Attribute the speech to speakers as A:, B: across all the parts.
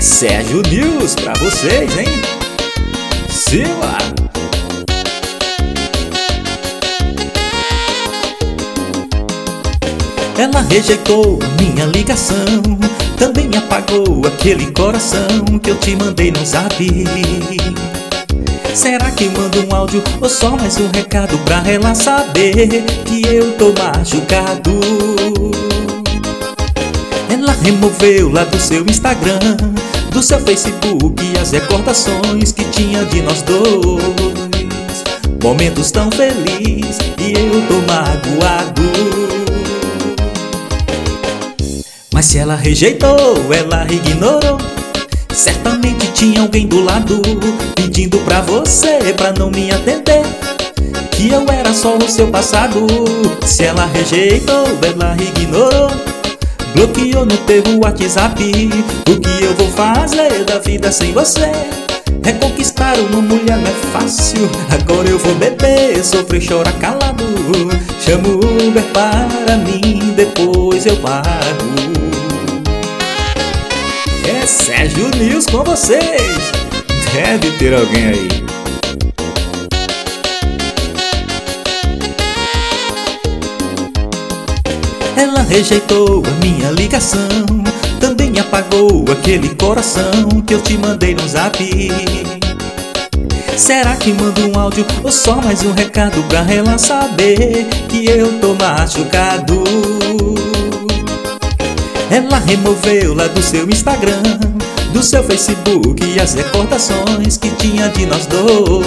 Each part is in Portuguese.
A: Sérgio News pra vocês, hein? Siga! Ela rejeitou minha ligação Também apagou aquele coração Que eu te mandei no zap Será que mando um áudio ou só mais um recado pra ela saber Que eu tô machucado Ela removeu lá do seu Instagram Do seu Facebook as recordações que tinha de nós dois. Momentos tão felizes e eu tô magoado. Mas se ela rejeitou, ela ignorou. Certamente tinha alguém do lado Pedindo pra você, pra não me atender. Que eu era só o seu passado. Se ela rejeitou, ela ignorou Bloqueou no teu WhatsApp O que eu vou fazer da vida sem você? Reconquistar uma mulher não é fácil Agora eu vou beber, sofrer, chorar calado Chamo Uber para mim, depois eu pago é Sérgio News com vocês. Deve ter alguém aí. Rejeitou a minha ligação, também apagou aquele coração que eu te mandei no zap. Será que mando um áudio ou só mais um recado pra ela saber que eu tô machucado? Ela removeu lá do seu Instagram, do seu Facebook as recordações que tinha de nós dois.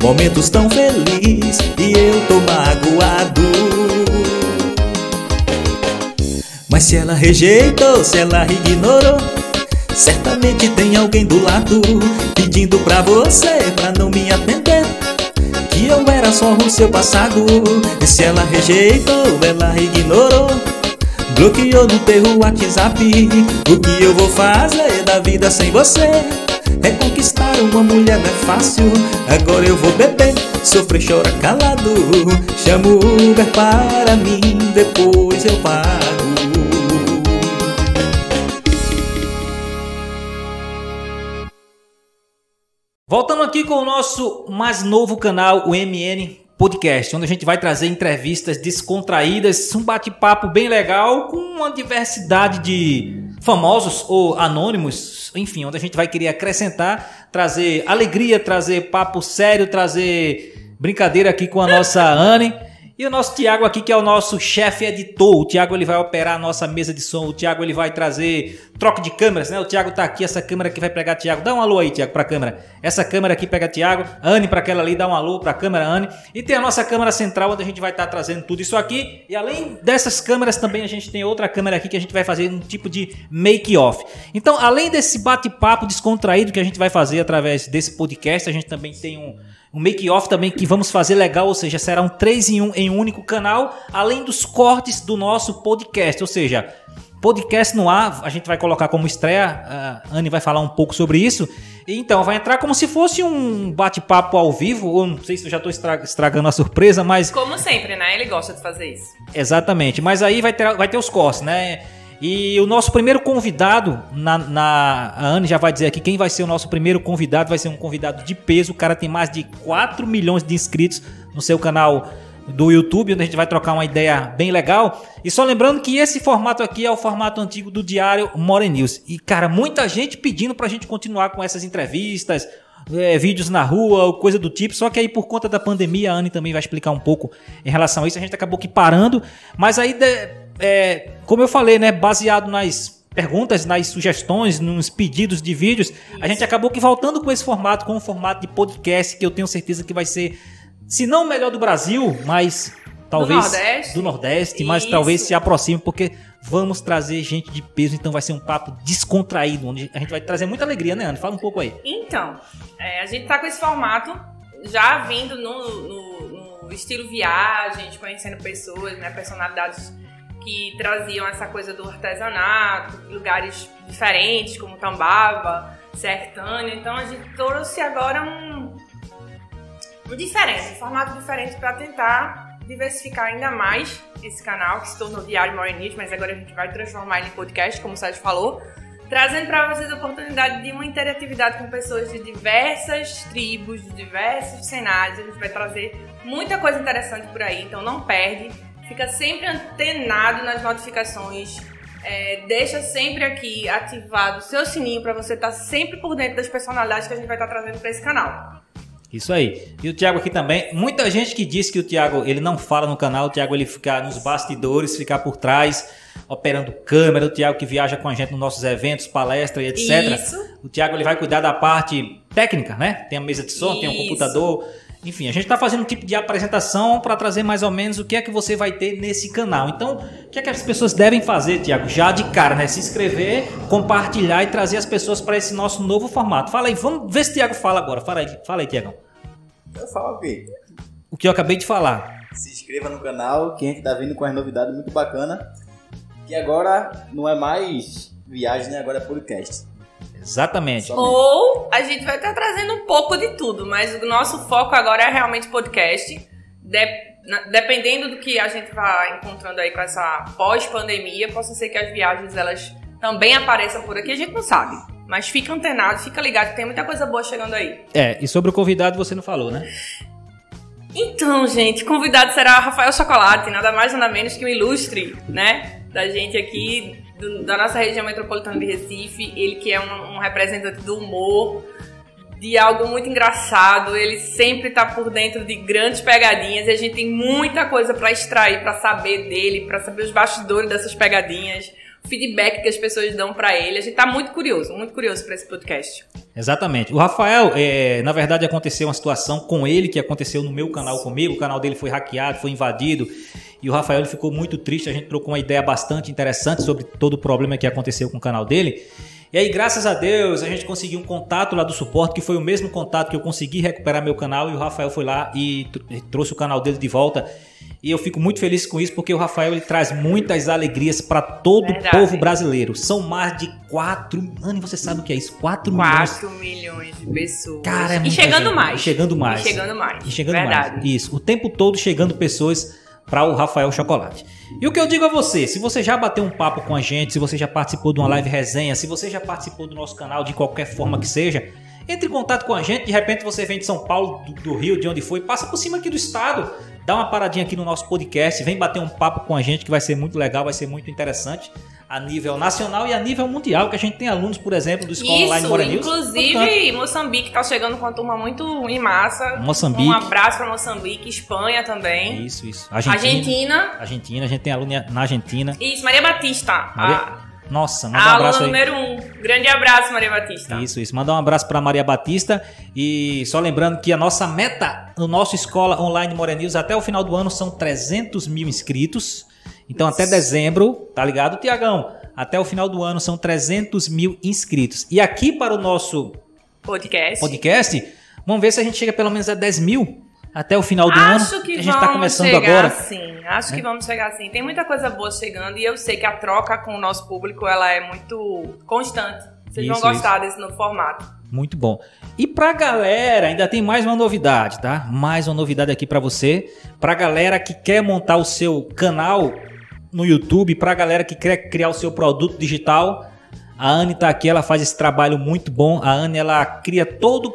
A: Momentos tão felizes e eu tô magoado. Mas se ela rejeitou, se ela ignorou, certamente tem alguém do lado pedindo pra você pra não me atender. Que eu era só o seu passado. E se ela rejeitou, ela ignorou. Bloqueou no teu WhatsApp O que eu vou fazer da vida sem você? Reconquistar uma mulher não é fácil Agora eu vou beber, sofrer, chorar calado Chamo Uber para mim, depois eu pago
B: Voltando aqui com o nosso mais novo canal, o MN podcast, onde a gente vai trazer entrevistas descontraídas, um bate-papo bem legal com uma diversidade de famosos ou anônimos, enfim, onde a gente vai querer acrescentar, trazer alegria, trazer papo sério, trazer brincadeira aqui com a nossa Anne. E o nosso Tiago aqui, que é o nosso chefe editor. O Tiago ele vai operar a nossa mesa de som. O Tiago ele vai trazer troca de câmeras, né? O Tiago tá aqui, essa câmera aqui vai pegar Tiago. Dá um alô aí, Tiago, pra câmera. Essa câmera aqui pega Tiago. Anne para aquela ali, dá um alô pra câmera Anne. E tem a nossa câmera central, onde a gente vai estar tá trazendo tudo isso aqui. E além dessas câmeras, também a gente tem outra câmera aqui que a gente vai fazer um tipo de make-off. Então, além desse bate-papo descontraído que a gente vai fazer através desse podcast, a gente também tem um um make-off também que vamos fazer legal, ou seja, será um 3 em 1 em um único canal, além dos cortes do nosso podcast, ou seja, podcast no ar, a gente vai colocar como estreia, a Anne vai falar um pouco sobre isso. Então, vai entrar como se fosse um bate-papo ao vivo, ou não sei se eu já estou estragando a surpresa, mas...
C: Como sempre, né? Ele gosta de fazer isso.
B: Exatamente, mas aí vai ter, vai ter os cortes, né? E o nosso primeiro convidado, na, na, a Anne já vai dizer aqui quem vai ser o nosso primeiro convidado, vai ser um convidado de peso. O cara tem mais de 4 milhões de inscritos no seu canal do YouTube, onde a gente vai trocar uma ideia bem legal. E só lembrando que esse formato aqui é o formato antigo do Diário More News. E, cara, muita gente pedindo pra gente continuar com essas entrevistas, é, vídeos na rua, coisa do tipo. Só que aí, por conta da pandemia, a Anne também vai explicar um pouco em relação a isso. A gente acabou que parando. Mas aí. De é, como eu falei, né, baseado nas perguntas, nas sugestões, nos pedidos de vídeos, Isso. a gente acabou que voltando com esse formato, com o formato de podcast, que eu tenho certeza que vai ser, se não o melhor do Brasil, mas talvez
C: do Nordeste,
B: do Nordeste mas talvez se aproxime, porque vamos trazer gente de peso, então vai ser um papo descontraído, onde a gente vai trazer muita alegria, né, Ana? Fala um pouco aí.
C: Então, é, a gente tá com esse formato já vindo no, no, no estilo viagem, conhecendo pessoas, né, personalidades que traziam essa coisa do artesanato, lugares diferentes, como Tambaba, Sertânia. Então a gente trouxe agora um, um diferente, um formato diferente para tentar diversificar ainda mais esse canal, que se tornou Diário Morenite, mas agora a gente vai transformar ele em podcast, como o Sérgio falou. trazendo para vocês a oportunidade de uma interatividade com pessoas de diversas tribos, de diversos cenários. A gente vai trazer muita coisa interessante por aí, então não perde. Fica sempre antenado nas notificações. É, deixa sempre aqui ativado o seu sininho para você estar tá sempre por dentro das personalidades que a gente vai estar tá trazendo para esse canal.
B: Isso aí. E o Thiago aqui também. Muita gente que diz que o Thiago ele não fala no canal, o Thiago ele fica nos bastidores, ficar por trás, operando câmera, o Thiago que viaja com a gente nos nossos eventos, palestras e etc. Isso. O Thiago ele vai cuidar da parte técnica, né? Tem a mesa de som, Isso. tem um computador. Enfim, a gente está fazendo um tipo de apresentação para trazer mais ou menos o que é que você vai ter nesse canal. Então, o que é que as pessoas devem fazer, Tiago? Já de cara, né? Se inscrever, compartilhar e trazer as pessoas para esse nosso novo formato. Fala aí, vamos ver se o Tiago fala agora. Fala aí, fala aí Tiagão.
D: Eu falo o quê?
B: O que eu acabei de falar.
D: Se inscreva no canal, que a gente tá vindo com as novidades muito bacana. Que agora não é mais viagem, né? Agora é podcast.
B: Exatamente.
C: Ou a gente vai estar trazendo um pouco de tudo, mas o nosso foco agora é realmente podcast. De, dependendo do que a gente vai encontrando aí com essa pós-pandemia, possa ser que as viagens elas também apareçam por aqui, a gente não sabe. Mas fica antenado, fica ligado, tem muita coisa boa chegando aí.
B: É, e sobre o convidado você não falou, né?
C: Então, gente, convidado será Rafael Chocolate, nada mais nada menos que um ilustre, né? Da gente aqui do, da nossa região metropolitana de Recife, ele que é um, um, representante do humor, de algo muito engraçado, ele sempre tá por dentro de grandes pegadinhas e a gente tem muita coisa para extrair, para saber dele, para saber os bastidores dessas pegadinhas, feedback que as pessoas dão para ele. A gente tá muito curioso, muito curioso para esse podcast.
B: Exatamente. O Rafael, é, na verdade, aconteceu uma situação com ele que aconteceu no meu canal comigo. O canal dele foi hackeado, foi invadido. E o Rafael ficou muito triste. A gente trocou uma ideia bastante interessante sobre todo o problema que aconteceu com o canal dele. E aí, graças a Deus, a gente conseguiu um contato lá do suporte, que foi o mesmo contato que eu consegui recuperar meu canal. E o Rafael foi lá e trouxe o canal dele de volta. E eu fico muito feliz com isso porque o Rafael ele traz muitas alegrias para todo o povo brasileiro. São mais de 4. Anne, você sabe o que é isso? 4,
C: 4 milhões. milhões de pessoas.
B: Cara, é
C: e chegando
B: gente.
C: mais.
B: E chegando mais.
C: E chegando mais.
B: E chegando Verdade. mais. Isso. O tempo todo chegando pessoas para o Rafael Chocolate. E o que eu digo a você, se você já bateu um papo com a gente, se você já participou de uma live resenha, se você já participou do nosso canal de qualquer forma que seja, entre em contato com a gente. De repente você vem de São Paulo, do, do Rio, de onde foi, passa por cima aqui do estado, dá uma paradinha aqui no nosso podcast, vem bater um papo com a gente que vai ser muito legal, vai ser muito interessante a nível nacional e a nível mundial, que a gente tem alunos, por exemplo, do Escola
C: Isso,
B: News.
C: Inclusive, Moçambique está chegando com uma turma muito em massa.
B: Moçambique.
C: Um abraço para Moçambique, Espanha também.
B: Isso, isso.
C: Argentina. Argentina.
B: Argentina, a gente tem aluno na Argentina.
C: Isso, Maria Batista.
B: Maria... A... Nossa, manda um abraço aí.
C: número um. Grande abraço, Maria Batista.
B: Isso, isso. Mandar um abraço para Maria Batista. E só lembrando que a nossa meta no nosso Escola Online More News até o final do ano são 300 mil inscritos. Então, até dezembro, tá ligado, Tiagão? Até o final do ano são 300 mil inscritos. E aqui para o nosso
C: podcast,
B: podcast vamos ver se a gente chega pelo menos a 10 mil até o final do
C: Acho
B: ano.
C: Que
B: a
C: gente está começando agora. Sim, acho é? que vamos chegar assim. Tem muita coisa boa chegando e eu sei que a troca com o nosso público ela é muito constante. Vocês isso, vão gostar isso. desse novo formato.
B: Muito bom. E pra galera, ainda tem mais uma novidade, tá? Mais uma novidade aqui para você. Pra galera que quer montar o seu canal no YouTube para a galera que quer criar o seu produto digital. A Anne está aqui, ela faz esse trabalho muito bom. A Anne ela cria todo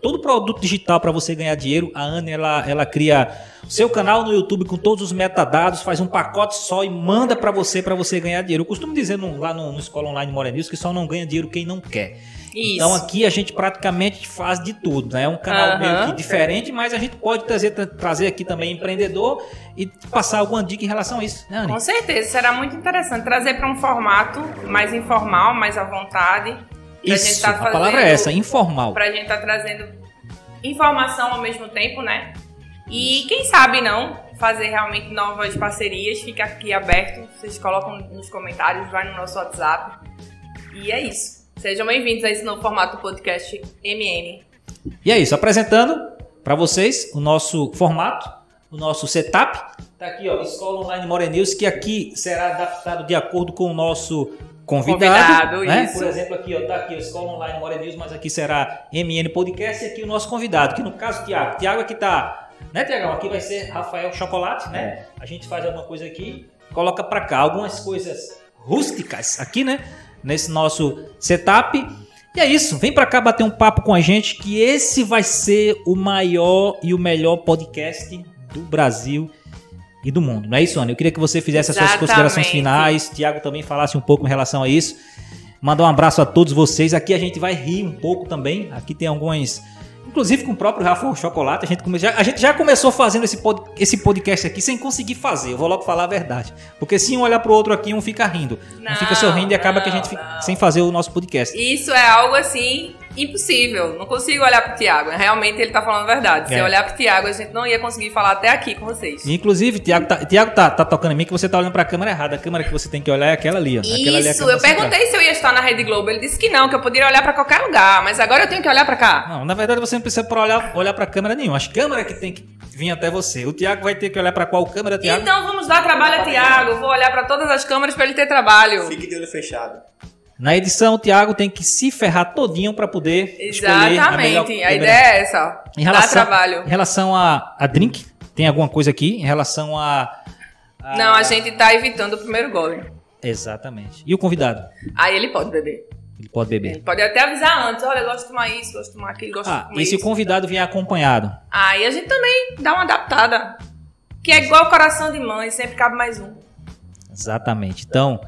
B: todo produto digital para você ganhar dinheiro. A Anne ela, ela cria seu canal no YouTube com todos os metadados, faz um pacote só e manda para você para você ganhar dinheiro. Eu costumo dizer no, lá no, no Escola Online Morenismo que só não ganha dinheiro quem não quer. Isso. Então aqui a gente praticamente faz de tudo, né? É um canal uhum. meio que diferente, mas a gente pode trazer, trazer aqui também empreendedor e passar alguma dica em relação a isso, né, Anny?
C: Com certeza, será muito interessante trazer para um formato mais informal, mais à vontade.
B: Isso, tá a palavra é essa, informal.
C: Pra gente estar tá trazendo informação ao mesmo tempo, né? E quem sabe não fazer realmente novas parcerias, fica aqui aberto, vocês colocam nos comentários, vai no nosso WhatsApp. E é isso. Sejam bem-vindos a esse novo formato do podcast MN.
B: E é isso, apresentando para vocês o nosso formato, o nosso setup. Tá aqui, ó, Escola Online More News, que aqui será adaptado de acordo com o nosso convidado. convidado né? Por exemplo, aqui, ó, tá aqui, Escola Online More News, mas aqui será MN Podcast e aqui o nosso convidado, que no caso, Tiago. Tiago aqui tá, né, Tiagão? Aqui vai ser Rafael Chocolate, né? É. A gente faz alguma coisa aqui, coloca para cá algumas coisas rústicas aqui, né? Nesse nosso setup. E é isso, vem pra cá bater um papo com a gente que esse vai ser o maior e o melhor podcast do Brasil e do mundo. Não é isso, Ana? Eu queria que você fizesse as suas
C: Exatamente.
B: considerações finais, Tiago também falasse um pouco em relação a isso. Mandar um abraço a todos vocês. Aqui a gente vai rir um pouco também. Aqui tem alguns. Inclusive com o próprio Rafa Chocolate, a gente, come- já, a gente já começou fazendo esse, pod- esse podcast aqui sem conseguir fazer. Eu vou logo falar a verdade. Porque se um olhar pro outro aqui, um fica rindo. um
C: Não,
B: fica sorrindo e acaba que a gente
C: não,
B: fica
C: não.
B: sem fazer o nosso podcast.
C: Isso é algo assim impossível. Não consigo olhar pro Thiago. Realmente ele tá falando a verdade. Se
B: É.
C: eu olhar pro Thiago, a gente não ia conseguir falar até aqui com vocês.
B: Inclusive, Tiago tá, Tiago tá, tá tocando em mim que você tá olhando pra câmera errada. A câmera que você tem que olhar é aquela ali, ó. Aquela ali é
C: Isso, eu perguntei se eu ia estar na Rede Globo. Ele disse que não, que eu poderia olhar pra qualquer lugar. Mas agora eu tenho que olhar pra cá.
B: Não, na verdade você não precisa pra olhar, olhar pra câmera nenhuma. As câmeras que tem que vir até você. O Tiago vai ter que olhar pra qual câmera, Tiago?
C: Então vamos dar trabalho a Thiago. Vou olhar pra todas as câmeras pra ele ter trabalho.
D: Fique de olho fechado.
B: Na edição, o Tiago tem que se ferrar todinho pra poder escolher a melhor
C: Exatamente. A, ideia é essa. ó.
B: Em
C: Dá
B: relação,
C: trabalho.
B: Em relação a, a drink, tem alguma coisa aqui? Em relação a... a-
C: Não, a gente tá evitando o primeiro gole.
B: Exatamente. E o convidado?
C: Aí ele pode beber.
B: Ele pode beber.
C: Ele pode até avisar antes. Olha, eu gosto de tomar isso, gosto de tomar aquilo, gosto de
B: Ah,
C: tomar
B: e se o convidado vier acompanhado?
C: Aí a gente também dá uma adaptada. Que é igual coração de mãe, sempre cabe mais um.
B: Exatamente. Então,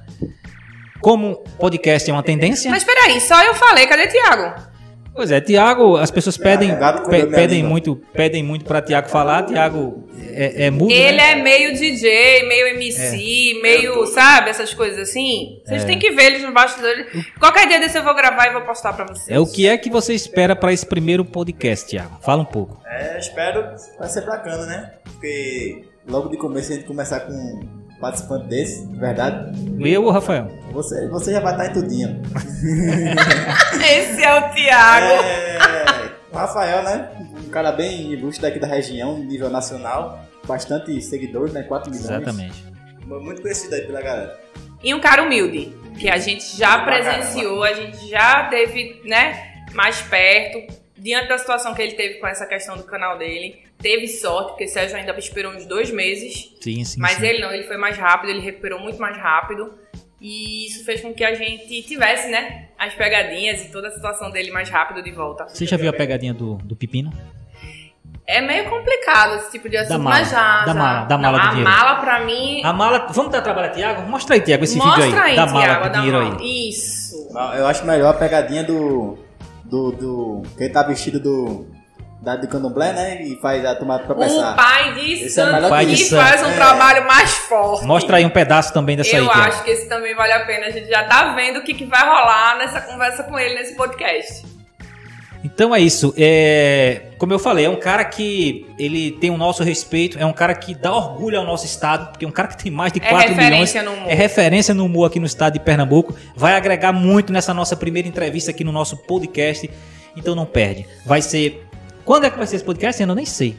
B: como podcast é uma tendência...
C: Mas peraí, só eu falei, cadê Thiago?
B: Pois é, Tiago, as pessoas pedem,
D: gato
B: pe- pedem muito, pedem muito para Tiago falar. Tiago é, é mudo,
C: Ele
B: né?
C: é meio DJ, meio MC, meio, sabe, essas coisas assim. Vocês têm que ver eles no bastidores. Qualquer dia desse eu vou gravar e vou postar pra vocês.
B: É o que é que você espera para esse primeiro podcast, Tiago? Fala um pouco.
D: É, espero vai ser bacana, né? Porque logo de começo a gente começar com participante desse, de verdade,
B: Eu ou Rafael?
D: você, você já vai estar em tudinho.
C: Esse é o Thiago.
D: É, o Rafael, né? Um cara bem ilustre daqui da região, nível nacional. Bastante seguidores, né? 4 milhões.
B: Exatamente.
D: Muito conhecido aí pela galera.
C: E um cara humilde, que a gente já presenciou, a gente já teve, né, mais perto. Diante da situação que ele teve com essa questão do canal dele, teve sorte, porque Sérgio ainda esperou uns dois meses.
B: Sim, sim.
C: Mas
B: sim.
C: ele não, ele foi mais rápido, ele recuperou muito mais rápido. E isso fez com que a gente tivesse, né, as pegadinhas e toda a situação dele mais rápido de volta.
B: Você já viu a pegadinha do, do pepino?
C: É meio complicado esse tipo de assunto,
B: mala,
C: mas já.
B: da mala, da mala
C: Não,
B: do
C: a
B: dinheiro.
C: mala pra mim.
B: A mala. Vamos dar trabalho a Tiago? Mostra aí, Tiago, esse
C: Mostra
B: vídeo aí.
C: aí,
B: da mala
C: Thiago,
B: do
C: da
B: dinheiro
C: mala.
B: aí.
C: Isso.
D: Eu acho melhor a pegadinha do. do. do. que ele tá vestido do. Da do candomblé, né? E faz a tomada pra
C: O
D: pensar.
C: pai de
D: Esse é
C: santo
D: melhor
B: Pai de
C: que
B: santo.
C: faz um
D: É.
C: trabalho mais forte.
B: Mostra aí um pedaço também dessa
C: Eu
B: aí, Tiago.
C: acho que esse também vale a pena. A gente já tá vendo o que, que vai rolar nessa conversa com ele nesse podcast.
B: Então é isso. É, como eu falei, é um cara que ele tem o nosso respeito, é um cara que dá orgulho ao nosso estado, porque é um cara que tem mais de
C: É
B: 4 milhões.
C: referência no humor.
B: É referência no humor aqui no estado de Pernambuco. Vai agregar muito nessa nossa primeira entrevista aqui no nosso podcast. Então não perde. Vai ser. Quando é que vai ser esse podcast? Eu nem sei.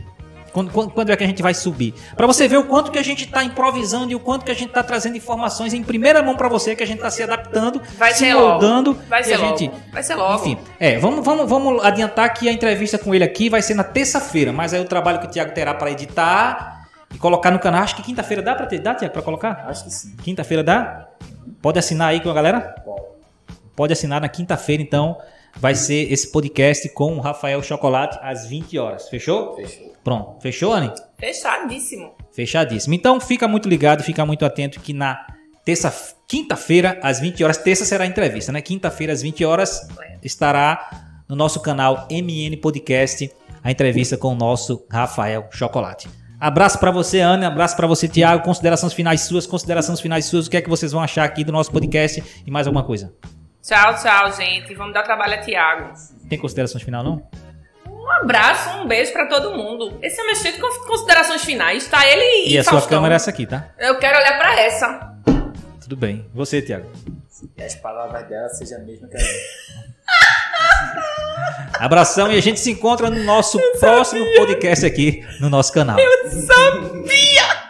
B: Quando, quando- quando é que a gente vai subir? Pra você ver o quanto que a gente tá improvisando e o quanto que a gente tá trazendo informações em primeira mão pra você, que a gente tá se adaptando,
C: Vai
B: se
C: ser logo.
B: moldando.
C: Vai ser
B: a
C: logo.
B: gente
C: Vai ser logo.
B: enfim, é, vamos, vamos, vamos adiantar que a entrevista com ele aqui vai ser na terça-feira, mas aí o trabalho que o Thiago terá para editar e colocar no canal, acho que quinta-feira dá para ter, dá, Thiago, para colocar?
D: Acho que sim.
B: Quinta-feira dá? Pode assinar aí com a galera? Pode assinar na quinta-feira, então vai ser esse podcast com o Rafael Chocolate às 20 horas. Fechou?
D: Fechou.
B: Pronto. Fechou, Anny?
C: Fechadíssimo.
B: Fechadíssimo. Então fica muito ligado, fica muito atento que na terça, quinta-feira às 20 horas, terça será a entrevista, né? Quinta-feira às 20 horas estará no nosso canal MN Podcast a entrevista com o nosso Rafael Chocolate. Abraço pra você, Ana, abraço pra você, Thiago. Considerações finais suas, considerações finais suas. O que é que vocês vão achar aqui do nosso podcast e mais alguma coisa?
C: Tchau, tchau, gente. Vamos dar trabalho a Tiago.
B: Tem considerações final não?
C: Um abraço, um beijo pra todo mundo. Esse é o meu cheio de con- considerações finais, tá? Ele e,
B: E a sua
C: Faustão.
B: câmera é essa aqui, tá?
C: Eu quero olhar pra essa.
B: Tudo bem. Você, Thiago.
D: Que as palavras dela sejam a mesma que a minha.
B: Abração e a gente se encontra no nosso próximo podcast aqui no nosso canal.
C: Sabia!